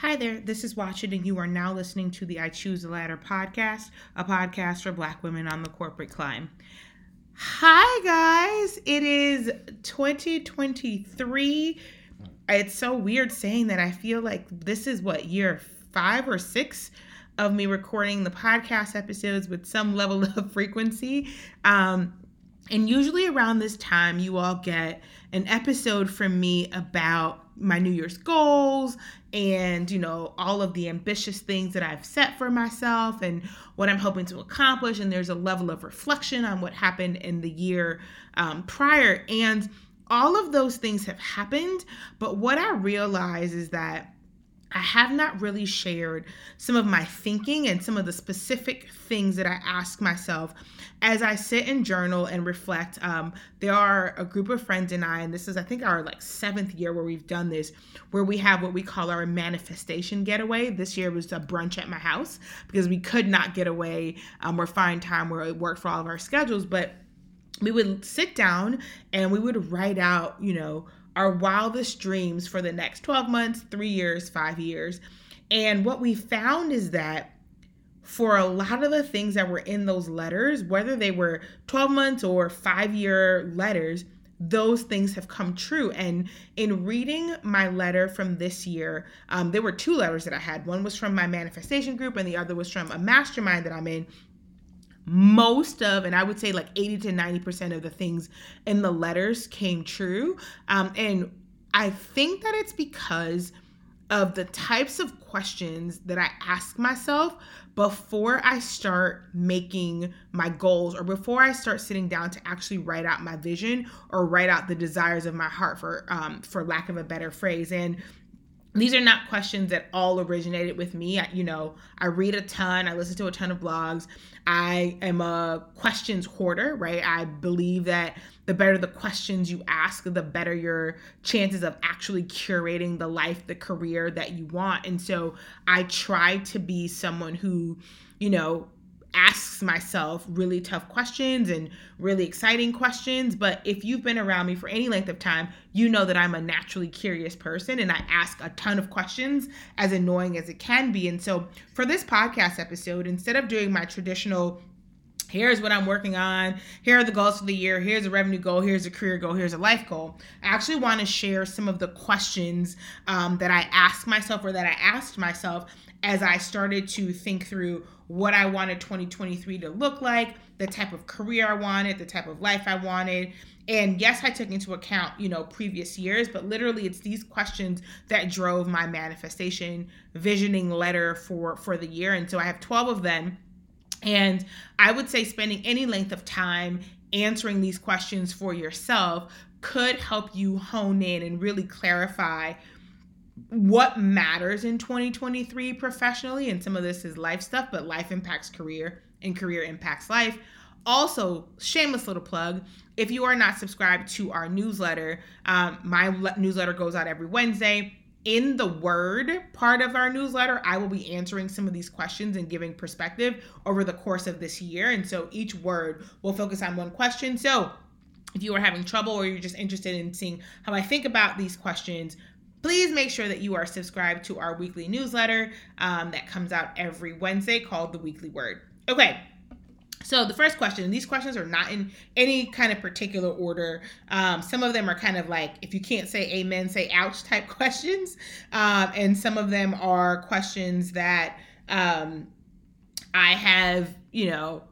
Hi there, this is Watchen, and you are now listening to the I Choose the Ladder podcast, a podcast for Black women on the corporate climb. Hi, guys, it is 2023. It's so weird saying that. I feel like this is what year five or six of me recording the podcast episodes with some level of frequency. Um, and usually around this time, you all get an episode from me about my New Year's goals and, you know, all of the ambitious things that I've set for myself and what I'm hoping to accomplish. And there's a level of reflection on what happened in the year um, prior. And all of those things have happened. But what I realize is that I have not really shared some of my thinking and some of the specific things that I ask myself as I sit and journal and reflect. Um, there are a group of friends and I, and this is, I think, our like seventh year where we've done this, where we have what we call our manifestation getaway. This year was a brunch at my house because we could not get away um, or find time where it worked for all of our schedules. But we would sit down and we would write out, you know, our wildest dreams for the next 12 months, three years, five years. And what we found is that for a lot of the things that were in those letters, whether they were 12 months or five year letters, those things have come true. And in reading my letter from this year, um, there were two letters that I had. One was from my manifestation group, and the other was from a mastermind that I'm in most of and i would say like 80 to 90% of the things in the letters came true. Um, and i think that it's because of the types of questions that i ask myself before i start making my goals or before i start sitting down to actually write out my vision or write out the desires of my heart for um, for lack of a better phrase. And these are not questions that all originated with me. I, you know, I read a ton, I listen to a ton of blogs. I am a questions hoarder, right? I believe that the better the questions you ask, the better your chances of actually curating the life, the career that you want. And so I try to be someone who, you know, asks myself really tough questions and really exciting questions. But if you've been around me for any length of time, you know that I'm a naturally curious person and I ask a ton of questions, as annoying as it can be. And so for this podcast episode, instead of doing my traditional here's what I'm working on. Here are the goals for the year. Here's a revenue goal. Here's a career goal. Here's a life goal. I actually want to share some of the questions um, that I ask myself or that I asked myself as I started to think through what I wanted 2023 to look like, the type of career I wanted, the type of life I wanted. And yes, I took into account, you know, previous years, but literally it's these questions that drove my manifestation visioning letter for for the year. And so I have 12 of them. And I would say spending any length of time answering these questions for yourself could help you hone in and really clarify what matters in 2023 professionally and some of this is life stuff but life impacts career and career impacts life. Also shameless little plug if you are not subscribed to our newsletter um, my le- newsletter goes out every wednesday. In the word part of our newsletter i will be answering some of these questions and giving perspective over the course of this year and so each word will focus on one question. So if you are having trouble or you're just interested in seeing how I think about these questions, please make sure that you are subscribed to our weekly newsletter um, that comes out every Wednesday called The Weekly Word. Okay. So the first question, these questions are not in any kind of particular order. Um, some of them are kind of like, if you can't say amen, say ouch type questions. Um, and some of them are questions that um, I have, you know,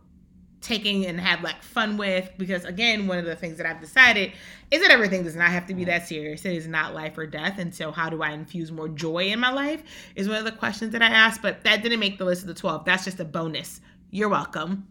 taking and have like fun with because again one of the things that i've decided is that everything does not have to be mm. that serious. It is not life or death and so how do i infuse more joy in my life is one of the questions that i asked but that didn't make the list of the 12 that's just a bonus. You're welcome.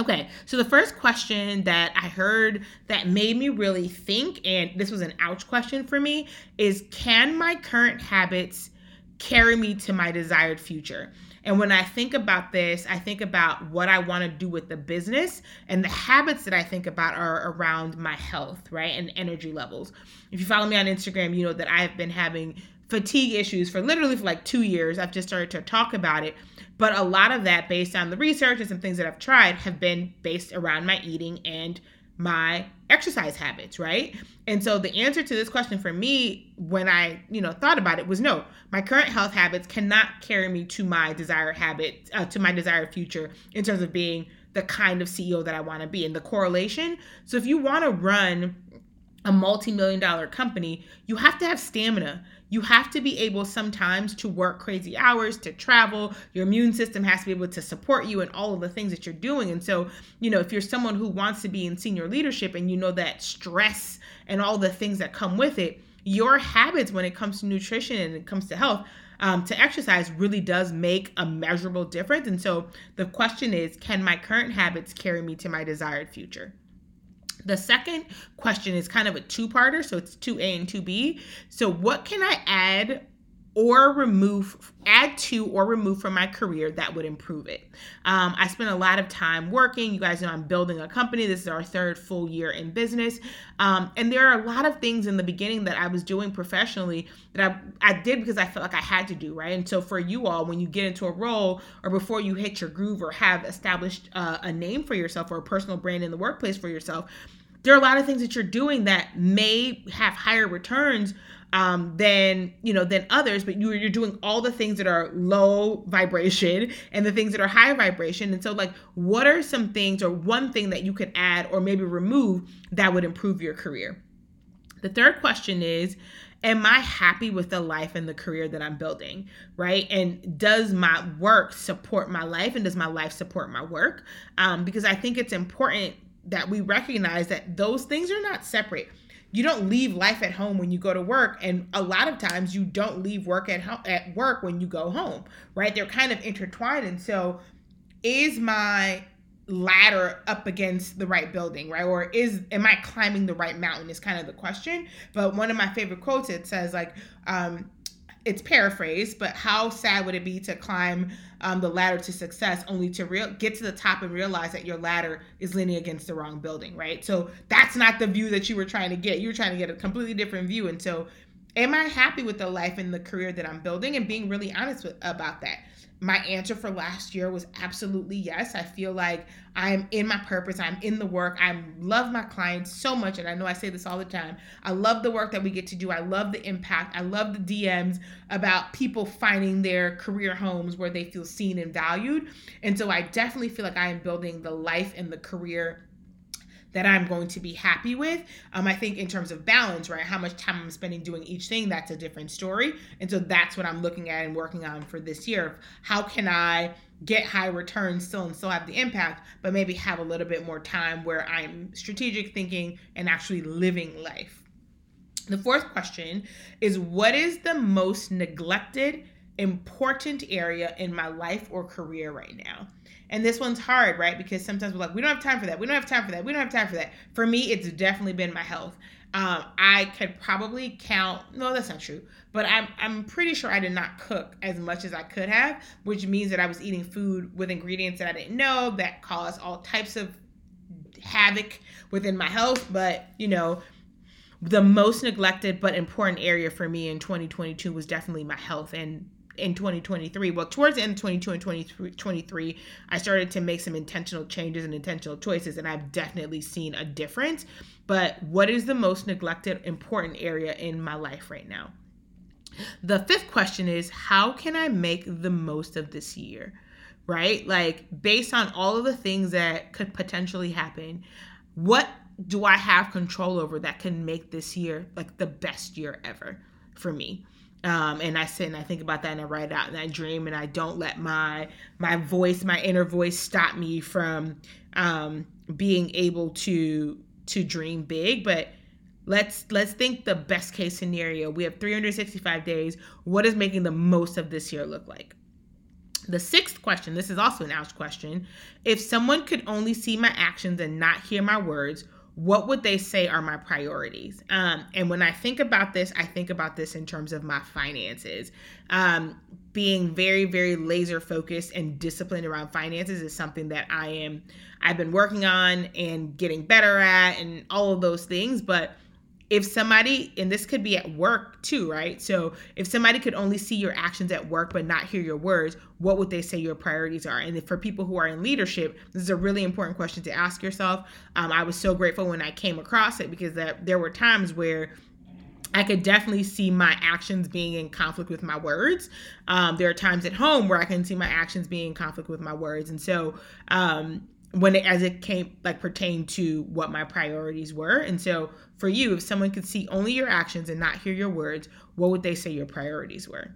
Okay, so the first question that I heard that made me really think, and this was an ouch question for me, is can my current habits carry me to my desired future? And when I think about this, I think about what I want to do with the business and the habits that I think about are around my health, right? And energy levels. If you follow me on Instagram, you know that I have been having fatigue issues for literally for like 2 years. I've just started to talk about it. But a lot of that based on the research and some things that I've tried have been based around my eating and my exercise habits, right? And so the answer to this question for me when I, you know, thought about it was no. My current health habits cannot carry me to my desired habit, uh, to my desired future in terms of being the kind of CEO that I want to be and the correlation. So if you want to run a multi-million dollar company, you have to have stamina. You have to be able sometimes to work crazy hours, to travel. Your immune system has to be able to support you in all of the things that you're doing. And so, you know, if you're someone who wants to be in senior leadership and you know that stress and all the things that come with it, your habits when it comes to nutrition and it comes to health, um, to exercise really does make a measurable difference. And so the question is can my current habits carry me to my desired future? The second question is kind of a two parter, so it's 2A and 2B. So, what can I add or remove, add to or remove from my career that would improve it. Um, I spent a lot of time working. You guys know I'm building a company. This is our third full year in business. Um, and there are a lot of things in the beginning that I was doing professionally that I, I did because I felt like I had to do, right? And so for you all, when you get into a role or before you hit your groove or have established uh, a name for yourself or a personal brand in the workplace for yourself, there are a lot of things that you're doing that may have higher returns um, than you know than others but you're, you're doing all the things that are low vibration and the things that are high vibration and so like what are some things or one thing that you could add or maybe remove that would improve your career the third question is am I happy with the life and the career that I'm building? Right. And does my work support my life and does my life support my work? Um, because I think it's important that we recognize that those things are not separate. You don't leave life at home when you go to work, and a lot of times you don't leave work at home at work when you go home, right? They're kind of intertwined, and so is my ladder up against the right building, right? Or is am I climbing the right mountain? Is kind of the question. But one of my favorite quotes it says like, um, it's paraphrased, but how sad would it be to climb um, the ladder to success only to real get to the top and realize that your ladder is leaning against the wrong building, right? So that's not the view that you were trying to get. You were trying to get a completely different view. And so, am I happy with the life and the career that I'm building and being really honest with, about that? My answer for last year was absolutely yes. I feel like I'm in my purpose. I'm in the work. I love my clients so much. And I know I say this all the time. I love the work that we get to do. I love the impact. I love the DMs about people finding their career homes where they feel seen and valued. And so I definitely feel like I am building the life and the career that I'm going to be happy with. Um, I think in terms of balance, right? How much time I'm spending doing each thing, that's a different story. And so that's what I'm looking at and working on for this year. How can I get high returns still and still have the impact, but maybe have a little bit more time where I'm strategic thinking and actually living life. The fourth question is what is the most neglected, important area in my life or career right now? And this one's hard, right? Because sometimes we're like, we don't have time for that. We don't have time for that. We don't have time for that. For me, it's definitely been my health. Um, I could probably count. No, that's not true. But I'm I'm pretty sure I did not cook as much as I could have, which means that I was eating food with ingredients that I didn't know that caused all types of havoc within my health. But you know, the most neglected but important area for me in 2022 was definitely my health and in 2023. Well, towards the end of 22 and 2023, I started to make some intentional changes and intentional choices, and I've definitely seen a difference. But what is the most neglected, important area in my life right now? The fifth question is how can I make the most of this year? Right? Like, based on all of the things that could potentially happen, what do I have control over that can make this year like the best year ever for me? Um, and I sit and I think about that and I write out and I dream and I don't let my my voice, my inner voice, stop me from um, being able to to dream big. But let's let's think the best case scenario. We have 365 days. What does making the most of this year look like? The sixth question, this is also an ouch question. If someone could only see my actions and not hear my words, what would they say are my priorities? Um, and when I think about this, I think about this in terms of my finances. Um, being very, very laser focused and disciplined around finances is something that I am, I've been working on and getting better at and all of those things. But if somebody, and this could be at work too, right? So if somebody could only see your actions at work but not hear your words, what would they say your priorities are? And for people who are in leadership, this is a really important question to ask yourself. Um, I was so grateful when I came across it because there, there were times where I could definitely see my actions being in conflict with my words. Um, there are times at home where I can see my actions being in conflict with my words. And so, um, when it as it came like pertained to what my priorities were. And so for you if someone could see only your actions and not hear your words what would they say your priorities were?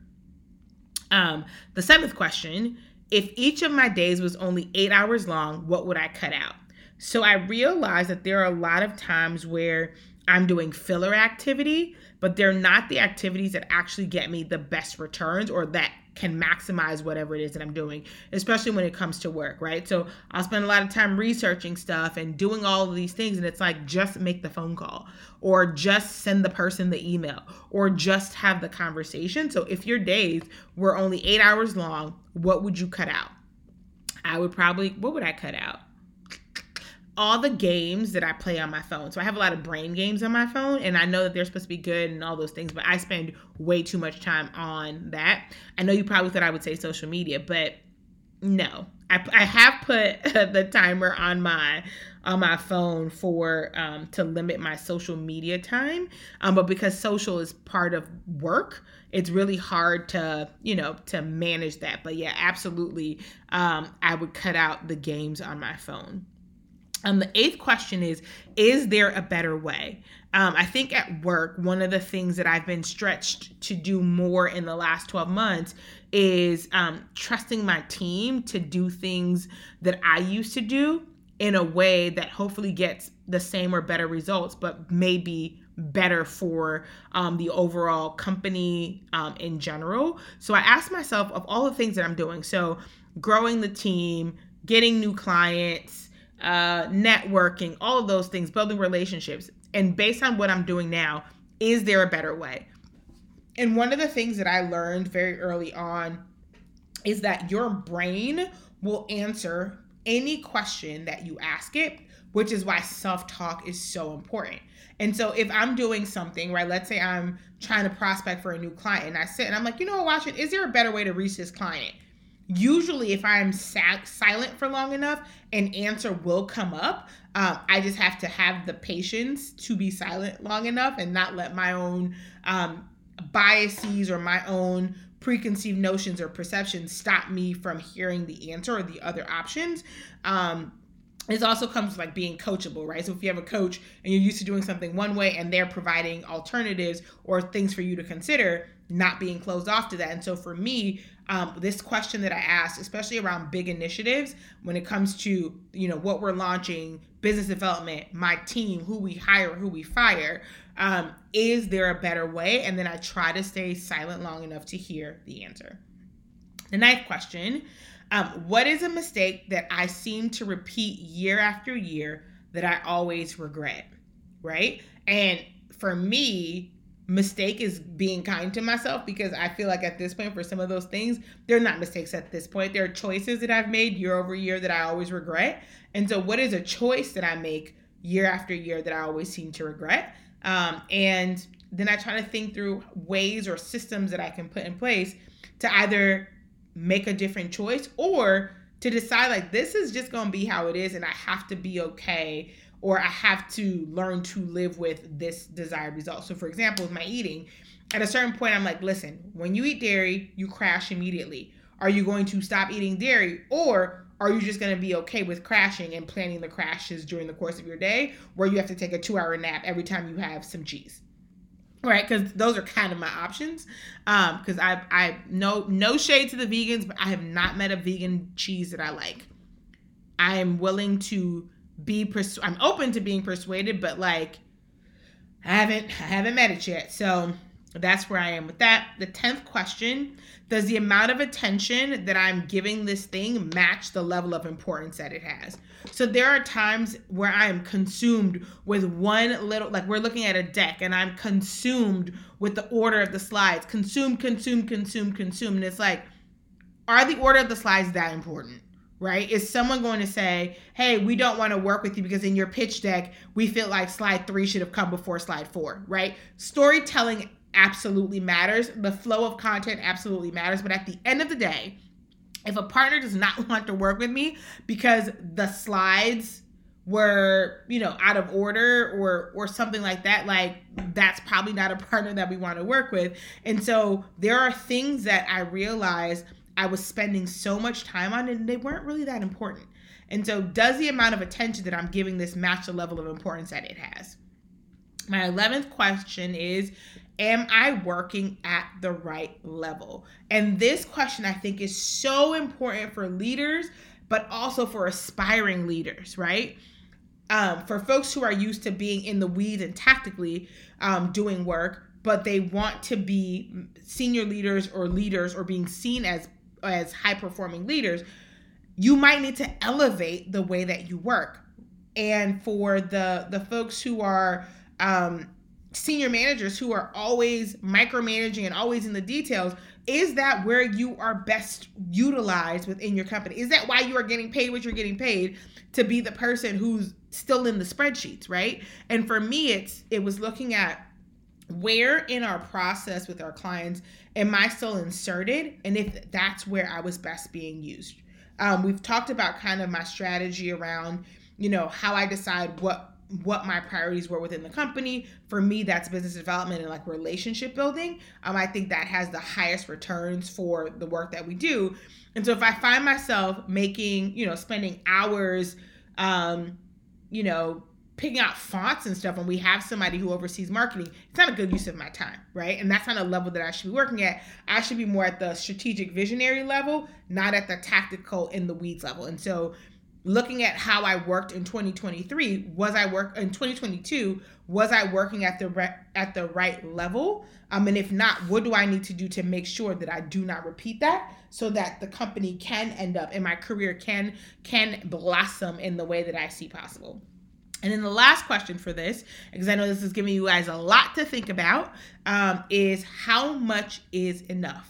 Um the seventh question if each of my days was only eight hours long what would i cut out? So i realized that there are a lot of times where i'm doing filler activity but they're not the activities that actually get me the best returns or that can maximize whatever it is that I'm doing, especially when it comes to work, right? So I'll spend a lot of time researching stuff and doing all of these things, and it's like just make the phone call or just send the person the email or just have the conversation. So if your days were only eight hours long, what would you cut out? I would probably, what would I cut out? All the games that I play on my phone. So I have a lot of brain games on my phone, and I know that they're supposed to be good and all those things, but I spend way too much time on that. I know you probably thought I would say social media, but no. I, I have put the timer on my on my phone for um, to limit my social media time, um, but because social is part of work, it's really hard to you know to manage that. But yeah, absolutely, um, I would cut out the games on my phone. Um, the eighth question is Is there a better way? Um, I think at work, one of the things that I've been stretched to do more in the last 12 months is um, trusting my team to do things that I used to do in a way that hopefully gets the same or better results, but maybe better for um, the overall company um, in general. So I asked myself of all the things that I'm doing. So growing the team, getting new clients, uh, networking, all of those things, building relationships. And based on what I'm doing now, is there a better way? And one of the things that I learned very early on is that your brain will answer any question that you ask it, which is why self talk is so important. And so if I'm doing something, right, let's say I'm trying to prospect for a new client and I sit and I'm like, you know what, it, is there a better way to reach this client? Usually if i'm sat silent for long enough an answer will come up um, i just have to have the patience to be silent long enough and not let my own um, biases or my own preconceived notions or perceptions stop me from hearing the answer or the other options um, this also comes with like being coachable, right? So if you have a coach and you're used to doing something one way and they're providing alternatives or things for you to consider, not being closed off to that. And so for me, um, this question that I asked, especially around big initiatives, when it comes to you know what we're launching, business development, my team, who we hire, who we fire, um, is there a better way? And then I try to stay silent long enough to hear the answer. The ninth question: um, What is a mistake that I seem to repeat year after year that I always regret? Right, and for me, mistake is being kind to myself because I feel like at this point, for some of those things, they're not mistakes at this point. They're choices that I've made year over year that I always regret. And so, what is a choice that I make year after year that I always seem to regret? Um, and then I try to think through ways or systems that I can put in place to either make a different choice or to decide like this is just going to be how it is and I have to be okay or I have to learn to live with this desired result. So, for example, with my eating, at a certain point, I'm like, listen, when you eat dairy, you crash immediately. Are you going to stop eating dairy or are you just going to be okay with crashing and planning the crashes during the course of your day where you have to take a two hour nap every time you have some cheese? Right, because those are kind of my options. Um, because I I no no shade to the vegans, but I have not met a vegan cheese that I like. I am willing to be pers- I'm open to being persuaded, but like I haven't I haven't met it yet. So that's where I am with that. The 10th question, does the amount of attention that I'm giving this thing match the level of importance that it has? So there are times where I am consumed with one little like we're looking at a deck and I'm consumed with the order of the slides. Consume, consume, consume, consume. And it's like are the order of the slides that important? Right? Is someone going to say, hey, we don't want to work with you because in your pitch deck, we feel like slide three should have come before slide four, right? Storytelling absolutely matters. The flow of content absolutely matters. But at the end of the day, if a partner does not want to work with me because the slides were you know out of order or or something like that like that's probably not a partner that we want to work with and so there are things that i realized I was spending so much time on and they weren't really that important. And so, does the amount of attention that I'm giving this match the level of importance that it has? My 11th question is Am I working at the right level? And this question I think is so important for leaders, but also for aspiring leaders, right? Um, for folks who are used to being in the weeds and tactically um, doing work, but they want to be senior leaders or leaders or being seen as as high performing leaders, you might need to elevate the way that you work. And for the the folks who are um, senior managers who are always micromanaging and always in the details, is that where you are best utilized within your company? Is that why you are getting paid what you're getting paid to be the person who's still in the spreadsheets, right? And for me, it's it was looking at where in our process with our clients am I still inserted? And if that's where I was best being used. Um, we've talked about kind of my strategy around, you know, how I decide what what my priorities were within the company. For me, that's business development and like relationship building. Um, I think that has the highest returns for the work that we do. And so if I find myself making, you know, spending hours, um, you know, picking out fonts and stuff and we have somebody who oversees marketing it's not a good use of my time right? And that's not a level that i should be working at. I should be more at the strategic visionary level not at the tactical in the weeds level. And so looking at how i worked in 2023 was i work in 2022 was i working at the re- at the right level? Um and if not what do i need to do to make sure that i do not repeat that so that the company can end up and my career can can blossom in the way that i see possible and then the last question for this, because I know this is giving you guys a lot to think about, um, is how much is enough?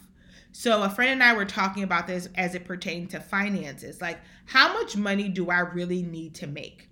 So a friend and I were talking about this as it pertained to finances. Like, how much money do I really need to make?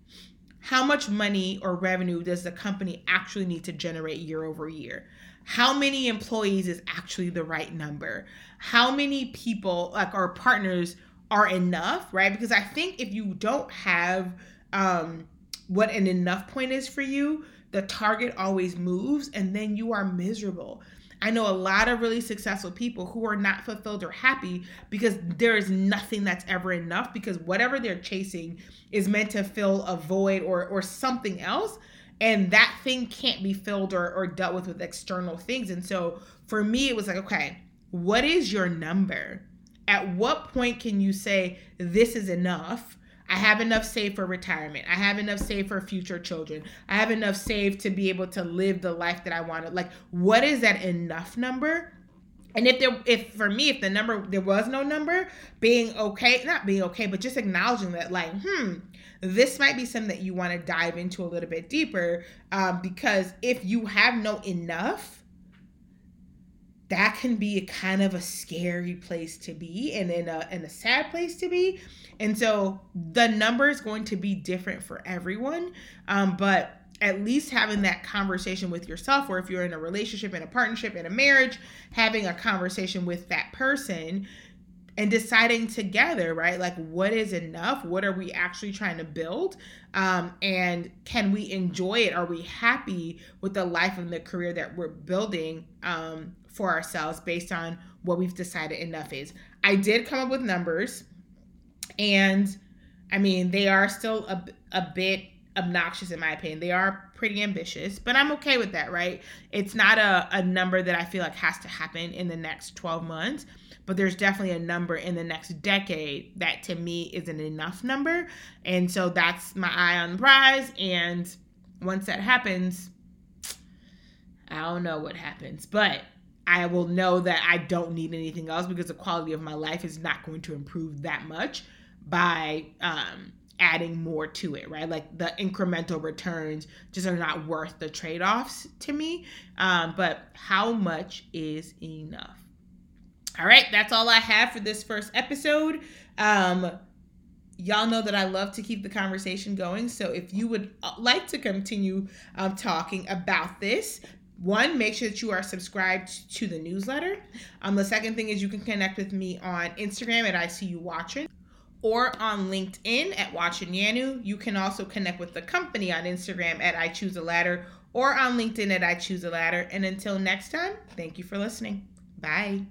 How much money or revenue does the company actually need to generate year over year? How many employees is actually the right number? How many people, like our partners, are enough, right? Because I think if you don't have um, what an enough point is for you, the target always moves and then you are miserable. I know a lot of really successful people who are not fulfilled or happy because there is nothing that's ever enough because whatever they're chasing is meant to fill a void or or something else and that thing can't be filled or, or dealt with with external things. And so for me it was like, okay, what is your number? At what point can you say this is enough? I have enough saved for retirement. I have enough saved for future children. I have enough saved to be able to live the life that I wanted. Like, what is that enough number? And if there, if for me, if the number there was no number, being okay, not being okay, but just acknowledging that, like, hmm, this might be something that you want to dive into a little bit deeper, um, because if you have no enough, that can be a kind of a scary place to be, and in a in a sad place to be. And so the number is going to be different for everyone. Um, but at least having that conversation with yourself, or if you're in a relationship, in a partnership, in a marriage, having a conversation with that person and deciding together, right? Like, what is enough? What are we actually trying to build? Um, and can we enjoy it? Are we happy with the life and the career that we're building um, for ourselves based on what we've decided enough is? I did come up with numbers. And I mean, they are still a, a bit obnoxious in my opinion. They are pretty ambitious, but I'm okay with that, right? It's not a, a number that I feel like has to happen in the next 12 months, but there's definitely a number in the next decade that to me is an enough number. And so that's my eye on the prize. And once that happens, I don't know what happens, but I will know that I don't need anything else because the quality of my life is not going to improve that much by um, adding more to it, right? Like the incremental returns just are not worth the trade offs to me. Um, but how much is enough? All right, that's all I have for this first episode. Um, y'all know that I love to keep the conversation going. So if you would uh, like to continue um, talking about this, one, make sure that you are subscribed to the newsletter. Um, the second thing is you can connect with me on Instagram at ICU Watching or on LinkedIn at Watchen Nyanue. You can also connect with the company on Instagram at I Choose a Ladder or on LinkedIn at I Choose a Ladder. And until next time, thank you for listening. Bye.